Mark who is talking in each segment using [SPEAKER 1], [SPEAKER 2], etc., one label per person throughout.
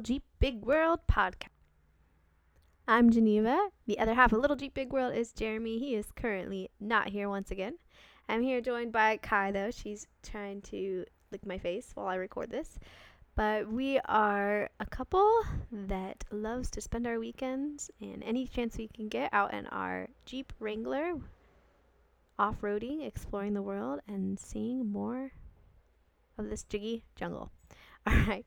[SPEAKER 1] Jeep Big World podcast. I'm Geneva. The other half of Little Jeep Big World is Jeremy. He is currently not here once again. I'm here joined by Kai, though. She's trying to lick my face while I record this. But we are a couple that loves to spend our weekends and any chance we can get out in our Jeep Wrangler, off roading, exploring the world, and seeing more of this jiggy jungle. All right.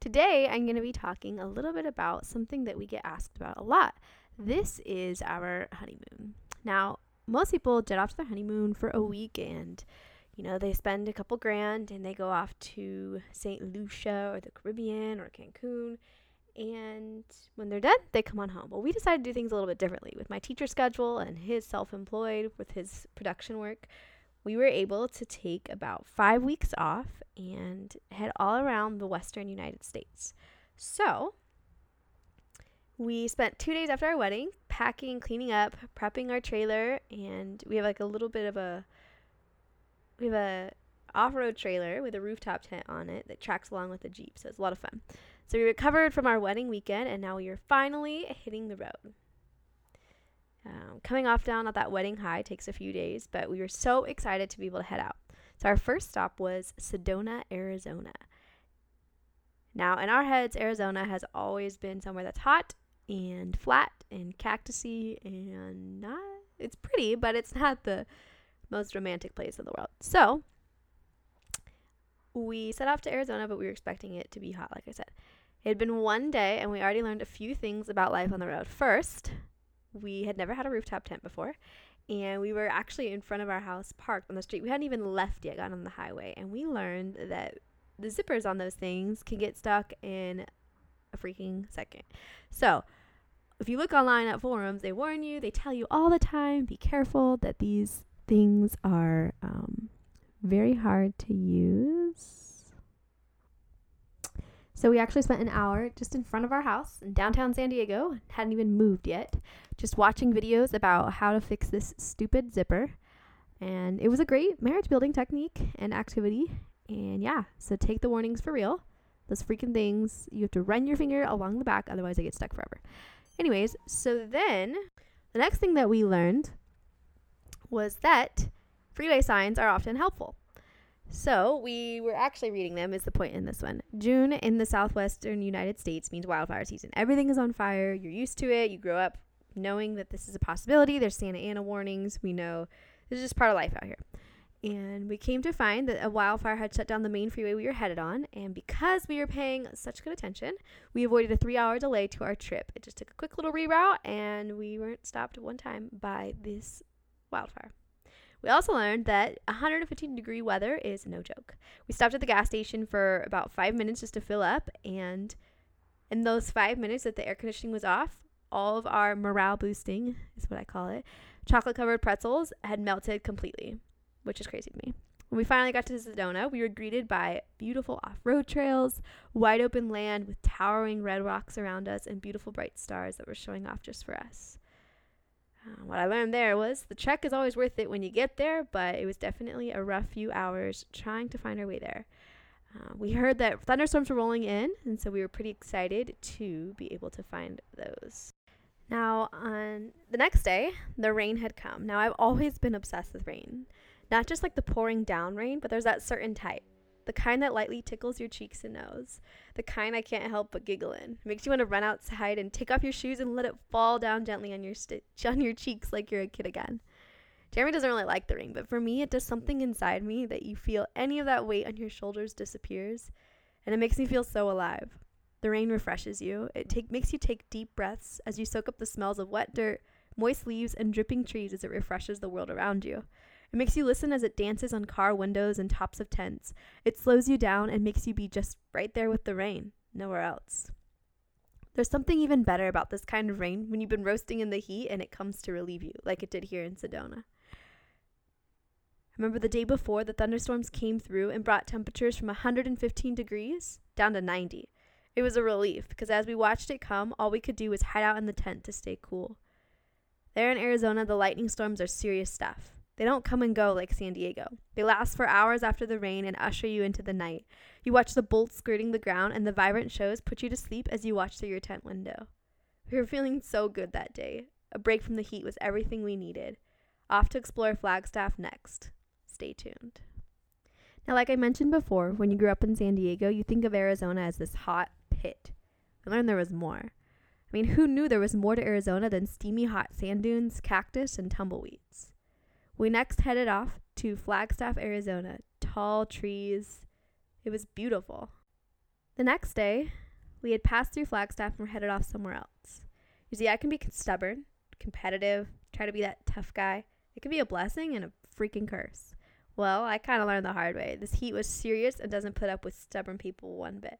[SPEAKER 1] Today, I'm going to be talking a little bit about something that we get asked about a lot. This is our honeymoon. Now, most people jet off to their honeymoon for a week and you know, they spend a couple grand and they go off to St. Lucia or the Caribbean or Cancun. And when they're done, they come on home. Well, we decided to do things a little bit differently. With my teacher schedule and his self employed with his production work, we were able to take about five weeks off and head all around the western United States. So, we spent two days after our wedding packing, cleaning up, prepping our trailer, and we have like a little bit of a we have a off-road trailer with a rooftop tent on it that tracks along with the Jeep, so it's a lot of fun. So we recovered from our wedding weekend, and now we are finally hitting the road. Um, coming off down at that wedding high takes a few days, but we were so excited to be able to head out. So our first stop was Sedona, Arizona. Now, in our heads, Arizona has always been somewhere that's hot and flat and cactusy and not. It's pretty, but it's not the most romantic place in the world. So we set off to Arizona, but we were expecting it to be hot, like I said. It had been one day, and we already learned a few things about life on the road. First, we had never had a rooftop tent before, and we were actually in front of our house parked on the street. We hadn't even left yet, got on the highway, and we learned that the zippers on those things can get stuck in a freaking second. So, if you look online at forums, they warn you, they tell you all the time be careful that these things are um, very hard to use. So we actually spent an hour just in front of our house in downtown San Diego, hadn't even moved yet, just watching videos about how to fix this stupid zipper. And it was a great marriage building technique and activity. And yeah, so take the warnings for real. Those freaking things, you have to run your finger along the back, otherwise they get stuck forever. Anyways, so then the next thing that we learned was that freeway signs are often helpful. So we were actually reading them is the point in this one. June in the southwestern United States means wildfire season. Everything is on fire. You're used to it. You grow up knowing that this is a possibility. There's Santa Ana warnings. We know this is just part of life out here. And we came to find that a wildfire had shut down the main freeway we were headed on. And because we were paying such good attention, we avoided a three hour delay to our trip. It just took a quick little reroute, and we weren't stopped one time by this wildfire. We also learned that 115 degree weather is no joke. We stopped at the gas station for about five minutes just to fill up, and in those five minutes that the air conditioning was off, all of our morale boosting, is what I call it, chocolate covered pretzels had melted completely, which is crazy to me. When we finally got to Sedona, we were greeted by beautiful off road trails, wide open land with towering red rocks around us, and beautiful bright stars that were showing off just for us. Uh, what I learned there was the trek is always worth it when you get there, but it was definitely a rough few hours trying to find our way there. Uh, we heard that thunderstorms were rolling in, and so we were pretty excited to be able to find those. Now, on the next day, the rain had come. Now, I've always been obsessed with rain. Not just like the pouring down rain, but there's that certain type the kind that lightly tickles your cheeks and nose, the kind I can't help but giggle in. makes you want to run outside and take off your shoes and let it fall down gently on your st- on your cheeks like you're a kid again. Jeremy doesn't really like the rain, but for me, it does something inside me that you feel any of that weight on your shoulders disappears, and it makes me feel so alive. The rain refreshes you. It take, makes you take deep breaths as you soak up the smells of wet dirt, moist leaves, and dripping trees as it refreshes the world around you. It makes you listen as it dances on car windows and tops of tents. It slows you down and makes you be just right there with the rain, nowhere else. There's something even better about this kind of rain when you've been roasting in the heat and it comes to relieve you, like it did here in Sedona. Remember the day before the thunderstorms came through and brought temperatures from 115 degrees down to 90. It was a relief because as we watched it come, all we could do was hide out in the tent to stay cool. There in Arizona, the lightning storms are serious stuff. They don't come and go like San Diego. They last for hours after the rain and usher you into the night. You watch the bolts skirting the ground, and the vibrant shows put you to sleep as you watch through your tent window. We were feeling so good that day. A break from the heat was everything we needed. Off to explore Flagstaff next. Stay tuned. Now, like I mentioned before, when you grew up in San Diego, you think of Arizona as this hot pit. I learned there was more. I mean, who knew there was more to Arizona than steamy hot sand dunes, cactus, and tumbleweeds? We next headed off to Flagstaff, Arizona. Tall trees. It was beautiful. The next day, we had passed through Flagstaff and were headed off somewhere else. You see, I can be stubborn, competitive, try to be that tough guy. It can be a blessing and a freaking curse. Well, I kind of learned the hard way. This heat was serious and doesn't put up with stubborn people one bit.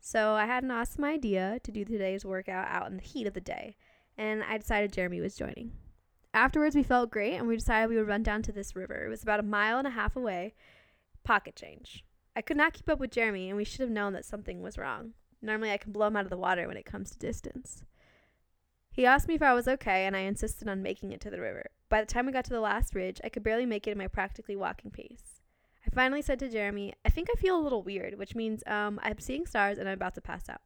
[SPEAKER 1] So I had an awesome idea to do today's workout out in the heat of the day, and I decided Jeremy was joining. Afterwards, we felt great, and we decided we would run down to this river. It was about a mile and a half away. Pocket change. I could not keep up with Jeremy, and we should have known that something was wrong. Normally, I can blow him out of the water when it comes to distance. He asked me if I was okay, and I insisted on making it to the river. By the time we got to the last ridge, I could barely make it in my practically walking pace. I finally said to Jeremy, I think I feel a little weird, which means um, I'm seeing stars and I'm about to pass out.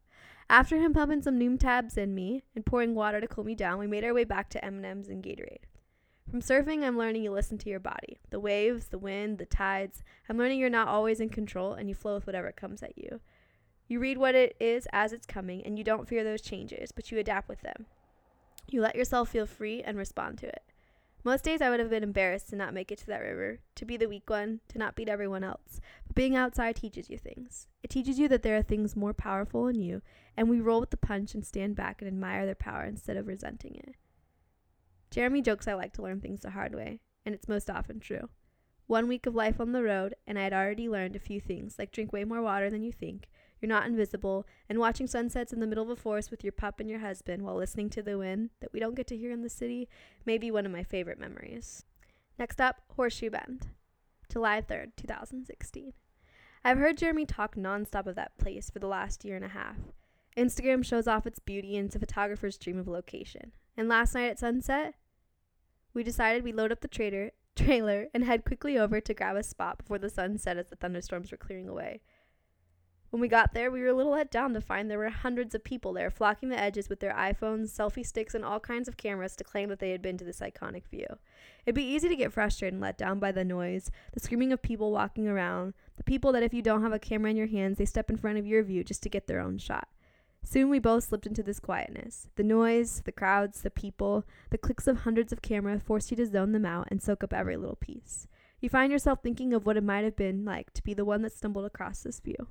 [SPEAKER 1] After him pumping some Nuun tabs in me and pouring water to cool me down, we made our way back to M&M's and Gatorade. From surfing, I'm learning you listen to your body. The waves, the wind, the tides. I'm learning you're not always in control and you flow with whatever comes at you. You read what it is as it's coming and you don't fear those changes, but you adapt with them. You let yourself feel free and respond to it. Most days I would have been embarrassed to not make it to that river, to be the weak one, to not beat everyone else. But being outside teaches you things. It teaches you that there are things more powerful in you, and we roll with the punch and stand back and admire their power instead of resenting it. Jeremy jokes I like to learn things the hard way, and it's most often true. One week of life on the road, and I had already learned a few things, like drink way more water than you think, you're not invisible, and watching sunsets in the middle of a forest with your pup and your husband while listening to the wind that we don't get to hear in the city may be one of my favorite memories. Next up, Horseshoe Bend, July 3rd, 2016. I've heard Jeremy talk nonstop of that place for the last year and a half. Instagram shows off its beauty and it's a photographer's dream of location. And last night at sunset, we decided we'd load up the trader, trailer and head quickly over to grab a spot before the sun set as the thunderstorms were clearing away. When we got there, we were a little let down to find there were hundreds of people there flocking the edges with their iPhones, selfie sticks, and all kinds of cameras to claim that they had been to this iconic view. It'd be easy to get frustrated and let down by the noise, the screaming of people walking around, the people that if you don't have a camera in your hands, they step in front of your view just to get their own shot. Soon we both slipped into this quietness. The noise, the crowds, the people, the clicks of hundreds of cameras forced you to zone them out and soak up every little piece. You find yourself thinking of what it might have been like to be the one that stumbled across this view.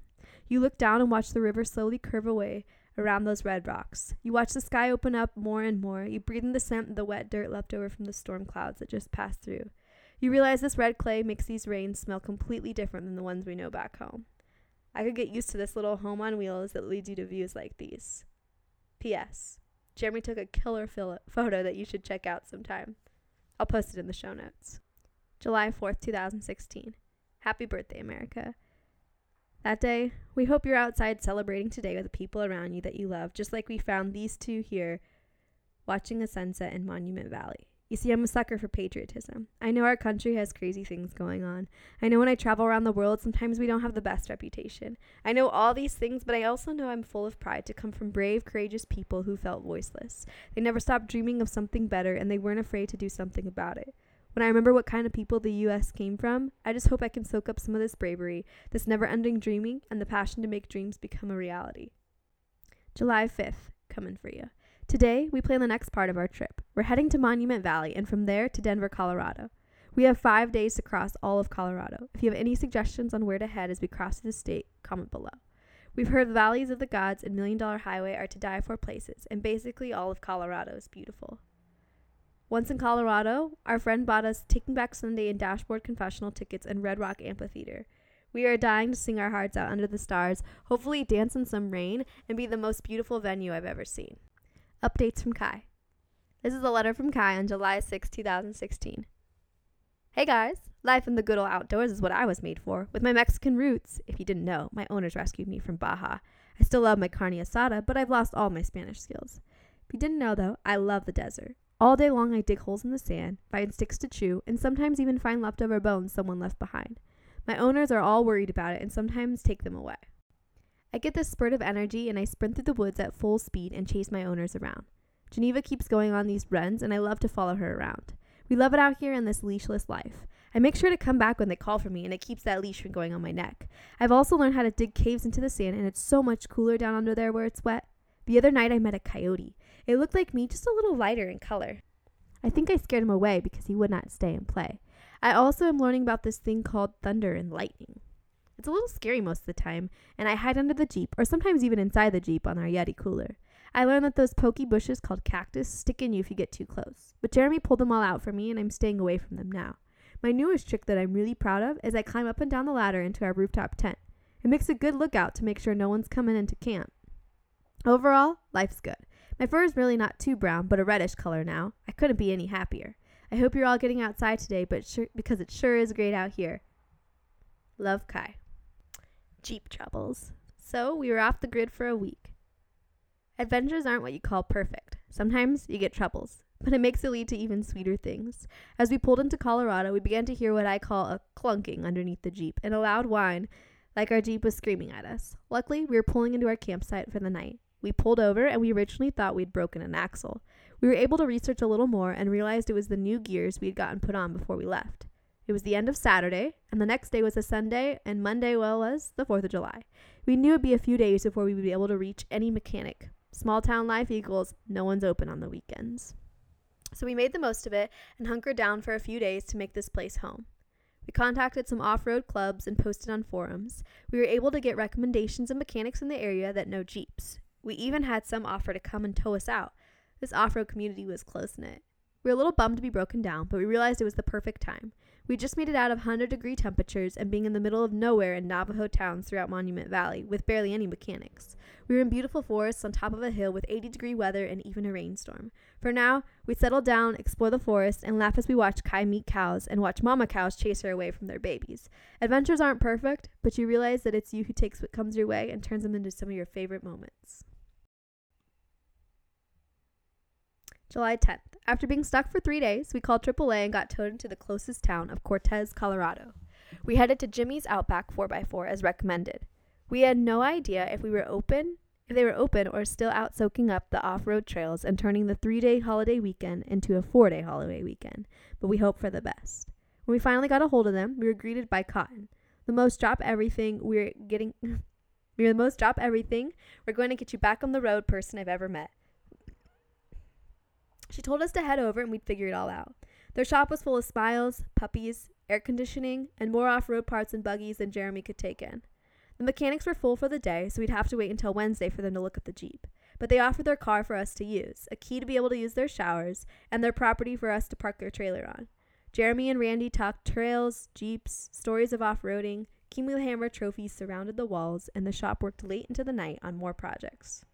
[SPEAKER 1] You look down and watch the river slowly curve away around those red rocks. You watch the sky open up more and more. You breathe in the scent of the wet dirt left over from the storm clouds that just passed through. You realize this red clay makes these rains smell completely different than the ones we know back home. I could get used to this little home on wheels that leads you to views like these. P.S. Jeremy took a killer photo that you should check out sometime. I'll post it in the show notes. July 4th, 2016. Happy birthday, America. That day, we hope you're outside celebrating today with the people around you that you love, just like we found these two here watching a sunset in Monument Valley. You see, I'm a sucker for patriotism. I know our country has crazy things going on. I know when I travel around the world, sometimes we don't have the best reputation. I know all these things, but I also know I'm full of pride to come from brave, courageous people who felt voiceless. They never stopped dreaming of something better, and they weren't afraid to do something about it. When I remember what kind of people the US came from, I just hope I can soak up some of this bravery, this never ending dreaming, and the passion to make dreams become a reality. July 5th, coming for you. Today, we plan the next part of our trip. We're heading to Monument Valley and from there to Denver, Colorado. We have five days to cross all of Colorado. If you have any suggestions on where to head as we cross the state, comment below. We've heard the Valleys of the Gods and Million Dollar Highway are to die for places, and basically all of Colorado is beautiful. Once in Colorado, our friend bought us Taking Back Sunday and Dashboard Confessional tickets and Red Rock Amphitheater. We are dying to sing our hearts out under the stars, hopefully dance in some rain, and be the most beautiful venue I've ever seen. Updates from Kai. This is a letter from Kai on July 6, 2016. Hey guys, life in the good old outdoors is what I was made for. With my Mexican roots, if you didn't know, my owners rescued me from Baja. I still love my carne asada, but I've lost all my Spanish skills. If you didn't know though, I love the desert. All day long, I dig holes in the sand, find sticks to chew, and sometimes even find leftover bones someone left behind. My owners are all worried about it and sometimes take them away. I get this spurt of energy and I sprint through the woods at full speed and chase my owners around. Geneva keeps going on these runs and I love to follow her around. We love it out here in this leashless life. I make sure to come back when they call for me and it keeps that leash from going on my neck. I've also learned how to dig caves into the sand and it's so much cooler down under there where it's wet. The other night I met a coyote. It looked like me, just a little lighter in color. I think I scared him away because he would not stay and play. I also am learning about this thing called thunder and lightning. It's a little scary most of the time, and I hide under the Jeep, or sometimes even inside the Jeep on our Yeti cooler. I learned that those pokey bushes called cactus stick in you if you get too close. But Jeremy pulled them all out for me, and I'm staying away from them now. My newest trick that I'm really proud of is I climb up and down the ladder into our rooftop tent. It makes a good lookout to make sure no one's coming into camp. Overall, life's good. My fur is really not too brown, but a reddish color now. I couldn't be any happier. I hope you're all getting outside today, but sure, because it sure is great out here. Love Kai. Jeep troubles. So we were off the grid for a week. Adventures aren't what you call perfect. Sometimes you get troubles, but it makes it lead to even sweeter things. As we pulled into Colorado, we began to hear what I call a clunking underneath the Jeep and a loud whine like our Jeep was screaming at us. Luckily, we were pulling into our campsite for the night. We pulled over and we originally thought we'd broken an axle. We were able to research a little more and realized it was the new gears we had gotten put on before we left. It was the end of Saturday, and the next day was a Sunday, and Monday, well, was the 4th of July. We knew it'd be a few days before we would be able to reach any mechanic. Small town life equals no one's open on the weekends. So we made the most of it and hunkered down for a few days to make this place home. We contacted some off road clubs and posted on forums. We were able to get recommendations of mechanics in the area that know Jeeps. We even had some offer to come and tow us out. This off road community was close knit. We were a little bummed to be broken down, but we realized it was the perfect time. We just made it out of 100 degree temperatures and being in the middle of nowhere in Navajo towns throughout Monument Valley with barely any mechanics. We were in beautiful forests on top of a hill with 80 degree weather and even a rainstorm. For now, we settle down, explore the forest, and laugh as we watch Kai meet cows and watch mama cows chase her away from their babies. Adventures aren't perfect, but you realize that it's you who takes what comes your way and turns them into some of your favorite moments. July 10th. After being stuck for three days, we called AAA and got towed into the closest town of Cortez, Colorado. We headed to Jimmy's Outback 4x4 as recommended. We had no idea if we were open, if they were open or still out soaking up the off-road trails and turning the 3-day holiday weekend into a 4-day holiday weekend, but we hoped for the best. When we finally got a hold of them, we were greeted by Cotton. The most drop everything we're getting we're the most drop everything. We're going to get you back on the road person I've ever met. She told us to head over and we'd figure it all out. Their shop was full of smiles, puppies, air conditioning, and more off road parts and buggies than Jeremy could take in. The mechanics were full for the day, so we'd have to wait until Wednesday for them to look at the Jeep. But they offered their car for us to use, a key to be able to use their showers, and their property for us to park their trailer on. Jeremy and Randy talked trails, Jeeps, stories of off roading, Kimu Hammer trophies surrounded the walls, and the shop worked late into the night on more projects.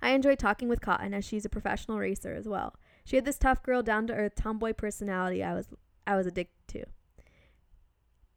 [SPEAKER 1] I enjoyed talking with Cotton as she's a professional racer as well. She had this tough girl, down to earth tomboy personality I was I was addicted to.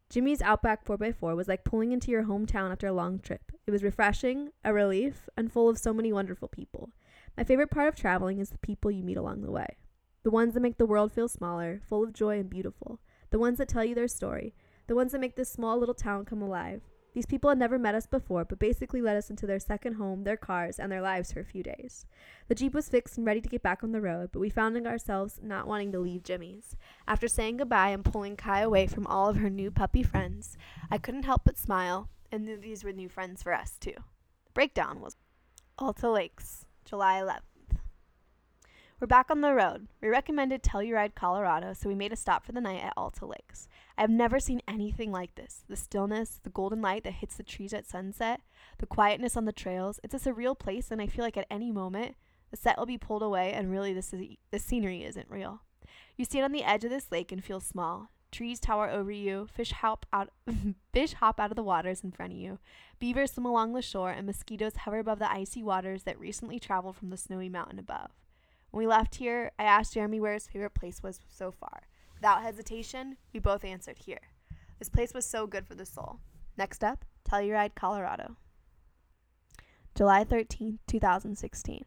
[SPEAKER 1] Jimmy's Outback 4x4 was like pulling into your hometown after a long trip. It was refreshing, a relief, and full of so many wonderful people. My favorite part of traveling is the people you meet along the way. The ones that make the world feel smaller, full of joy and beautiful. The ones that tell you their story. The ones that make this small little town come alive. These people had never met us before, but basically let us into their second home, their cars, and their lives for a few days. The Jeep was fixed and ready to get back on the road, but we found ourselves not wanting to leave Jimmy's. After saying goodbye and pulling Kai away from all of her new puppy friends, I couldn't help but smile and knew these were new friends for us, too. The breakdown was Alta Lakes, July 11th. We're back on the road. We recommended Telluride, Colorado, so we made a stop for the night at Alta Lakes. I have never seen anything like this. The stillness, the golden light that hits the trees at sunset, the quietness on the trails. It's a surreal place, and I feel like at any moment the set will be pulled away, and really this is, the scenery isn't real. You stand on the edge of this lake and feel small. Trees tower over you, fish hop out fish hop out of the waters in front of you. Beavers swim along the shore and mosquitoes hover above the icy waters that recently traveled from the snowy mountain above. When we left here, I asked Jeremy where his favorite place was so far. Without hesitation, we both answered here. This place was so good for the soul. Next up, Telluride, Colorado. July 13, 2016.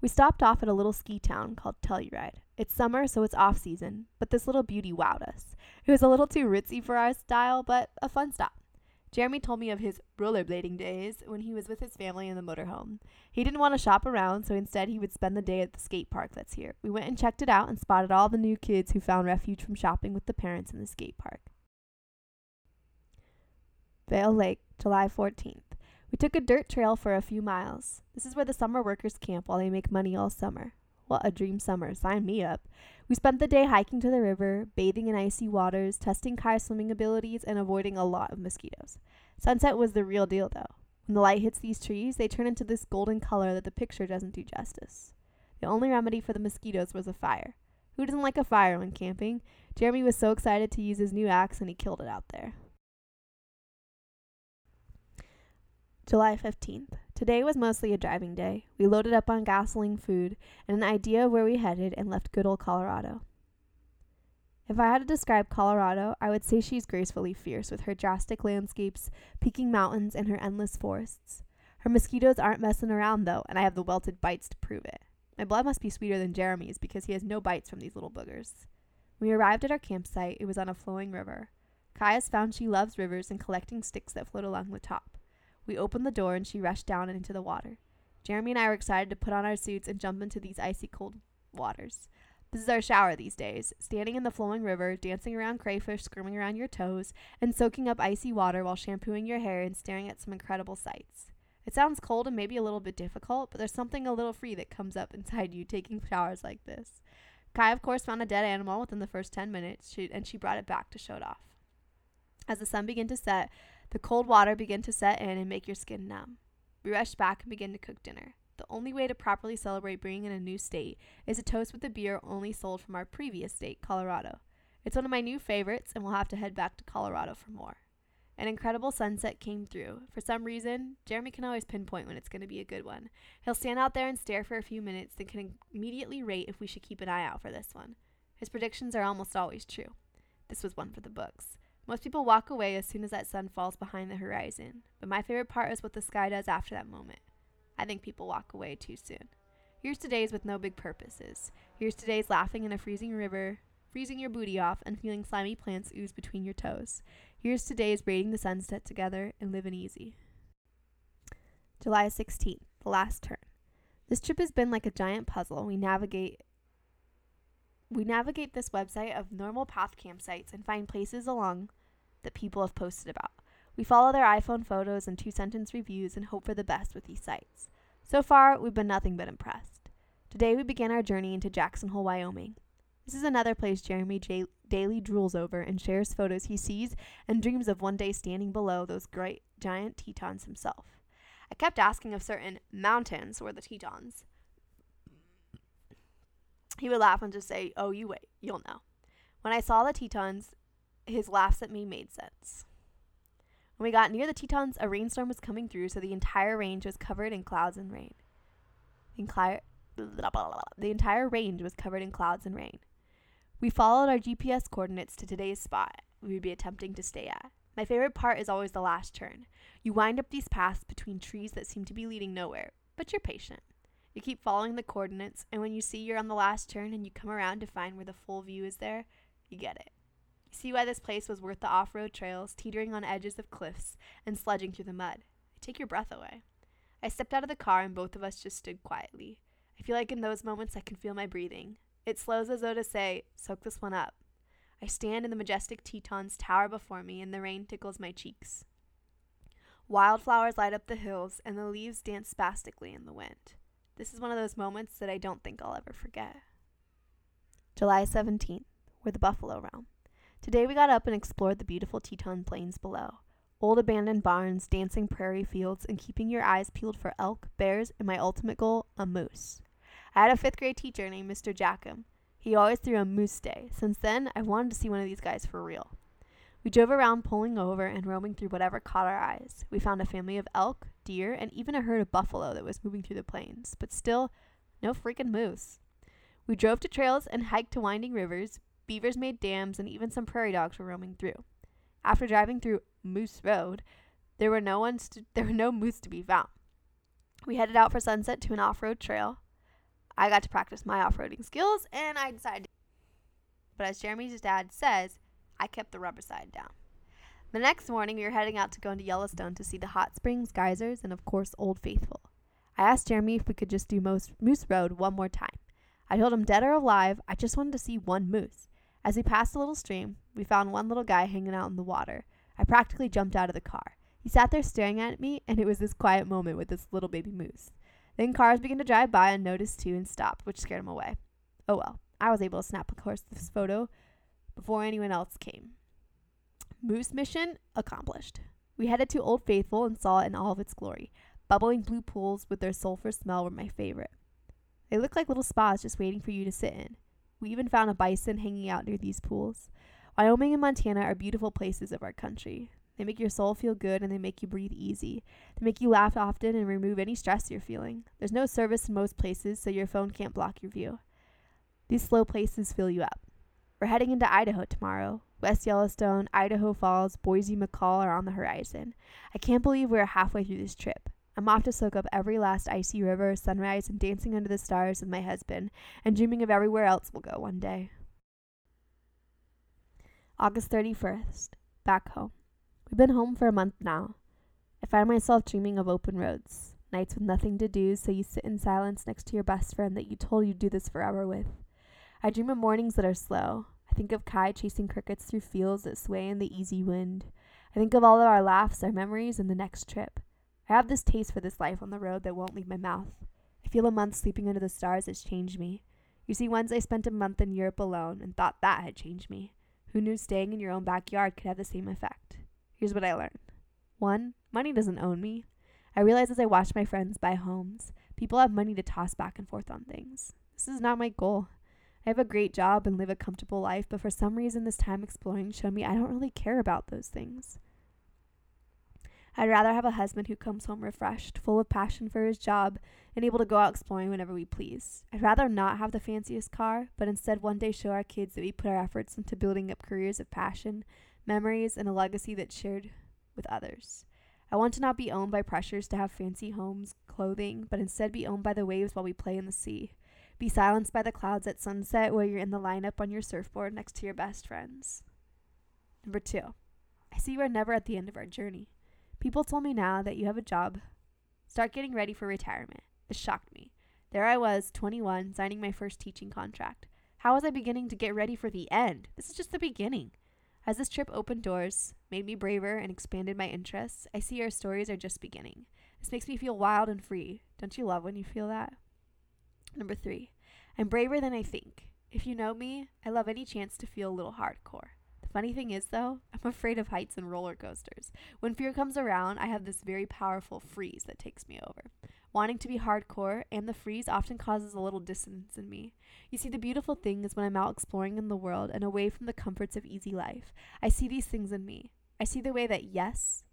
[SPEAKER 1] We stopped off at a little ski town called Telluride. It's summer, so it's off season, but this little beauty wowed us. It was a little too ritzy for our style, but a fun stop. Jeremy told me of his rollerblading days when he was with his family in the motorhome. He didn't want to shop around, so instead he would spend the day at the skate park that's here. We went and checked it out and spotted all the new kids who found refuge from shopping with the parents in the skate park. Vail Lake, July 14th. We took a dirt trail for a few miles. This is where the summer workers camp while they make money all summer. What a dream summer. Sign me up. We spent the day hiking to the river, bathing in icy waters, testing Kai's swimming abilities, and avoiding a lot of mosquitoes. Sunset was the real deal, though. When the light hits these trees, they turn into this golden color that the picture doesn't do justice. The only remedy for the mosquitoes was a fire. Who doesn't like a fire when camping? Jeremy was so excited to use his new axe and he killed it out there. July 15th. Today was mostly a driving day. We loaded up on gasoline, food, and an idea of where we headed and left good old Colorado. If I had to describe Colorado, I would say she's gracefully fierce with her drastic landscapes, peaking mountains, and her endless forests. Her mosquitoes aren't messing around though, and I have the welted bites to prove it. My blood must be sweeter than Jeremy's because he has no bites from these little boogers. When we arrived at our campsite, it was on a flowing river. Kai has found she loves rivers and collecting sticks that float along the top. We opened the door and she rushed down and into the water. Jeremy and I were excited to put on our suits and jump into these icy cold waters. This is our shower these days, standing in the flowing river, dancing around crayfish screaming around your toes, and soaking up icy water while shampooing your hair and staring at some incredible sights. It sounds cold and maybe a little bit difficult, but there's something a little free that comes up inside you taking showers like this. Kai, of course, found a dead animal within the first 10 minutes, and she brought it back to show it off. As the sun began to set, the cold water began to set in and make your skin numb. We rushed back and began to cook dinner. The only way to properly celebrate being in a new state is a toast with a beer only sold from our previous state, Colorado. It's one of my new favorites, and we'll have to head back to Colorado for more. An incredible sunset came through. For some reason, Jeremy can always pinpoint when it's going to be a good one. He'll stand out there and stare for a few minutes, then can immediately rate if we should keep an eye out for this one. His predictions are almost always true. This was one for the books. Most people walk away as soon as that sun falls behind the horizon, but my favorite part is what the sky does after that moment. I think people walk away too soon. Here's today's with no big purposes. Here's today's laughing in a freezing river, freezing your booty off, and feeling slimy plants ooze between your toes. Here's today's braiding the sunset together and living easy. July 16th, the last turn. This trip has been like a giant puzzle. We navigate we navigate this website of normal path campsites and find places along that people have posted about. We follow their iPhone photos and two sentence reviews and hope for the best with these sites. So far, we've been nothing but impressed. Today, we begin our journey into Jackson Hole, Wyoming. This is another place Jeremy J- daily drools over and shares photos he sees and dreams of one day standing below those great giant Tetons himself. I kept asking if certain mountains were the Tetons, he would laugh and just say, Oh, you wait, you'll know. When I saw the Tetons, his laughs at me made sense. When we got near the Tetons, a rainstorm was coming through, so the entire range was covered in clouds and rain. The entire, the entire range was covered in clouds and rain. We followed our GPS coordinates to today's spot we would be attempting to stay at. My favorite part is always the last turn. You wind up these paths between trees that seem to be leading nowhere, but you're patient. You keep following the coordinates, and when you see you're on the last turn and you come around to find where the full view is there, you get it. You see why this place was worth the off road trails, teetering on edges of cliffs, and sledging through the mud. They take your breath away. I stepped out of the car, and both of us just stood quietly. I feel like in those moments I can feel my breathing. It slows as though to say, Soak this one up. I stand in the majestic Tetons tower before me, and the rain tickles my cheeks. Wildflowers light up the hills, and the leaves dance spastically in the wind. This is one of those moments that I don't think I'll ever forget. July 17th, we're the buffalo realm. Today we got up and explored the beautiful Teton Plains below. Old abandoned barns, dancing prairie fields, and keeping your eyes peeled for elk, bears, and my ultimate goal, a moose. I had a fifth grade teacher named Mr. Jackham. He always threw a moose day. Since then, I've wanted to see one of these guys for real. We drove around pulling over and roaming through whatever caught our eyes. We found a family of elk, deer, and even a herd of buffalo that was moving through the plains, but still, no freaking moose. We drove to trails and hiked to winding rivers, beavers made dams, and even some prairie dogs were roaming through. After driving through Moose Road, there were no ones to, there were no moose to be found. We headed out for sunset to an off-road trail. I got to practice my off roading skills and I decided. To- but as Jeremy's dad says, I kept the rubber side down. The next morning, we were heading out to go into Yellowstone to see the hot springs, geysers, and of course, Old Faithful. I asked Jeremy if we could just do Moose, Road one more time. I told him, dead or alive, I just wanted to see one moose. As we passed a little stream, we found one little guy hanging out in the water. I practically jumped out of the car. He sat there staring at me, and it was this quiet moment with this little baby moose. Then cars began to drive by and noticed too and stopped, which scared him away. Oh well, I was able to snap, of course, this photo before anyone else came. Moose mission accomplished. We headed to Old Faithful and saw it in all of its glory. Bubbling blue pools with their sulfur smell were my favorite. They look like little spas just waiting for you to sit in. We even found a bison hanging out near these pools. Wyoming and Montana are beautiful places of our country. They make your soul feel good and they make you breathe easy. They make you laugh often and remove any stress you're feeling. There's no service in most places, so your phone can't block your view. These slow places fill you up. We're heading into Idaho tomorrow. West Yellowstone, Idaho Falls, Boise McCall are on the horizon. I can't believe we're halfway through this trip. I'm off to soak up every last icy river, sunrise, and dancing under the stars with my husband, and dreaming of everywhere else we'll go one day. August 31st. Back home. We've been home for a month now. I find myself dreaming of open roads, nights with nothing to do, so you sit in silence next to your best friend that you told you'd do this forever with. I dream of mornings that are slow. I think of Kai chasing crickets through fields that sway in the easy wind. I think of all of our laughs, our memories, and the next trip. I have this taste for this life on the road that won't leave my mouth. I feel a month sleeping under the stars has changed me. You see, once I spent a month in Europe alone and thought that had changed me. Who knew staying in your own backyard could have the same effect? Here's what I learned. One, money doesn't own me. I realize as I watch my friends buy homes, people have money to toss back and forth on things. This is not my goal. I have a great job and live a comfortable life, but for some reason, this time exploring showed me I don't really care about those things. I'd rather have a husband who comes home refreshed, full of passion for his job, and able to go out exploring whenever we please. I'd rather not have the fanciest car, but instead one day show our kids that we put our efforts into building up careers of passion, memories, and a legacy that's shared with others. I want to not be owned by pressures to have fancy homes, clothing, but instead be owned by the waves while we play in the sea. Be silenced by the clouds at sunset while you're in the lineup on your surfboard next to your best friends. Number two, I see we're never at the end of our journey. People told me now that you have a job. Start getting ready for retirement. This shocked me. There I was, 21, signing my first teaching contract. How was I beginning to get ready for the end? This is just the beginning. As this trip opened doors, made me braver, and expanded my interests, I see our stories are just beginning. This makes me feel wild and free. Don't you love when you feel that? Number three, I'm braver than I think. If you know me, I love any chance to feel a little hardcore. The funny thing is, though, I'm afraid of heights and roller coasters. When fear comes around, I have this very powerful freeze that takes me over. Wanting to be hardcore and the freeze often causes a little dissonance in me. You see, the beautiful thing is when I'm out exploring in the world and away from the comforts of easy life, I see these things in me. I see the way that, yes,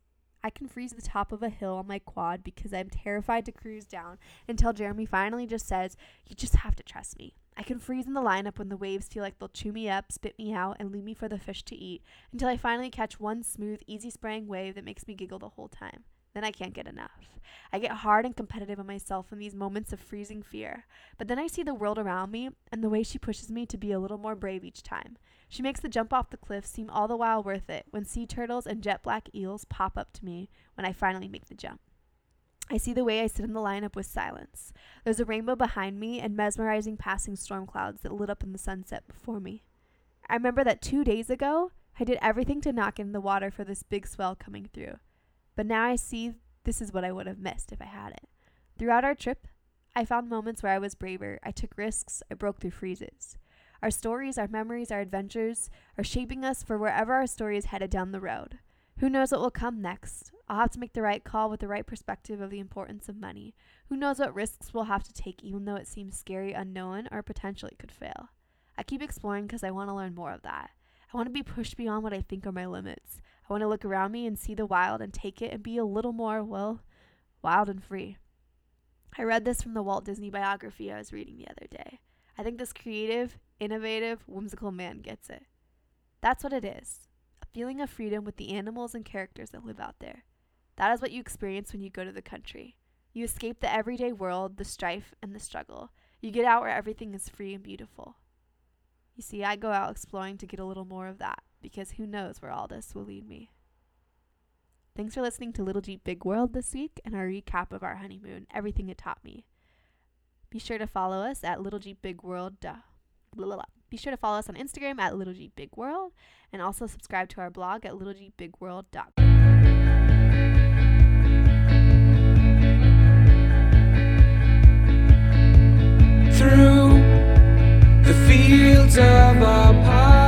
[SPEAKER 1] I can freeze the top of a hill on my quad because I'm terrified to cruise down until Jeremy finally just says, You just have to trust me. I can freeze in the lineup when the waves feel like they'll chew me up, spit me out, and leave me for the fish to eat until I finally catch one smooth, easy spraying wave that makes me giggle the whole time. Then I can't get enough. I get hard and competitive on myself in these moments of freezing fear. But then I see the world around me and the way she pushes me to be a little more brave each time. She makes the jump off the cliff seem all the while worth it when sea turtles and jet black eels pop up to me when I finally make the jump. I see the way I sit in the lineup with silence. There's a rainbow behind me and mesmerizing passing storm clouds that lit up in the sunset before me. I remember that two days ago, I did everything to get in the water for this big swell coming through. But now I see this is what I would have missed if I had it. Throughout our trip, I found moments where I was braver. I took risks. I broke through freezes. Our stories, our memories, our adventures are shaping us for wherever our story is headed down the road. Who knows what will come next? I'll have to make the right call with the right perspective of the importance of money. Who knows what risks we'll have to take, even though it seems scary, unknown, or potentially could fail. I keep exploring because I want to learn more of that. I want to be pushed beyond what I think are my limits. I want to look around me and see the wild and take it and be a little more, well, wild and free. I read this from the Walt Disney biography I was reading the other day. I think this creative, innovative, whimsical man gets it. That's what it is a feeling of freedom with the animals and characters that live out there. That is what you experience when you go to the country. You escape the everyday world, the strife, and the struggle. You get out where everything is free and beautiful. You see, I go out exploring to get a little more of that because who knows where all this will lead me. Thanks for listening to Little Jeep Big World this week and our recap of our honeymoon, everything it taught me. Be sure to follow us at Little Jeep Big World. Duh. Blah, blah, blah. Be sure to follow us on Instagram at Little Jeep Big World and also subscribe to our blog at littlejeepbigworld.com.
[SPEAKER 2] Through the fields of our past.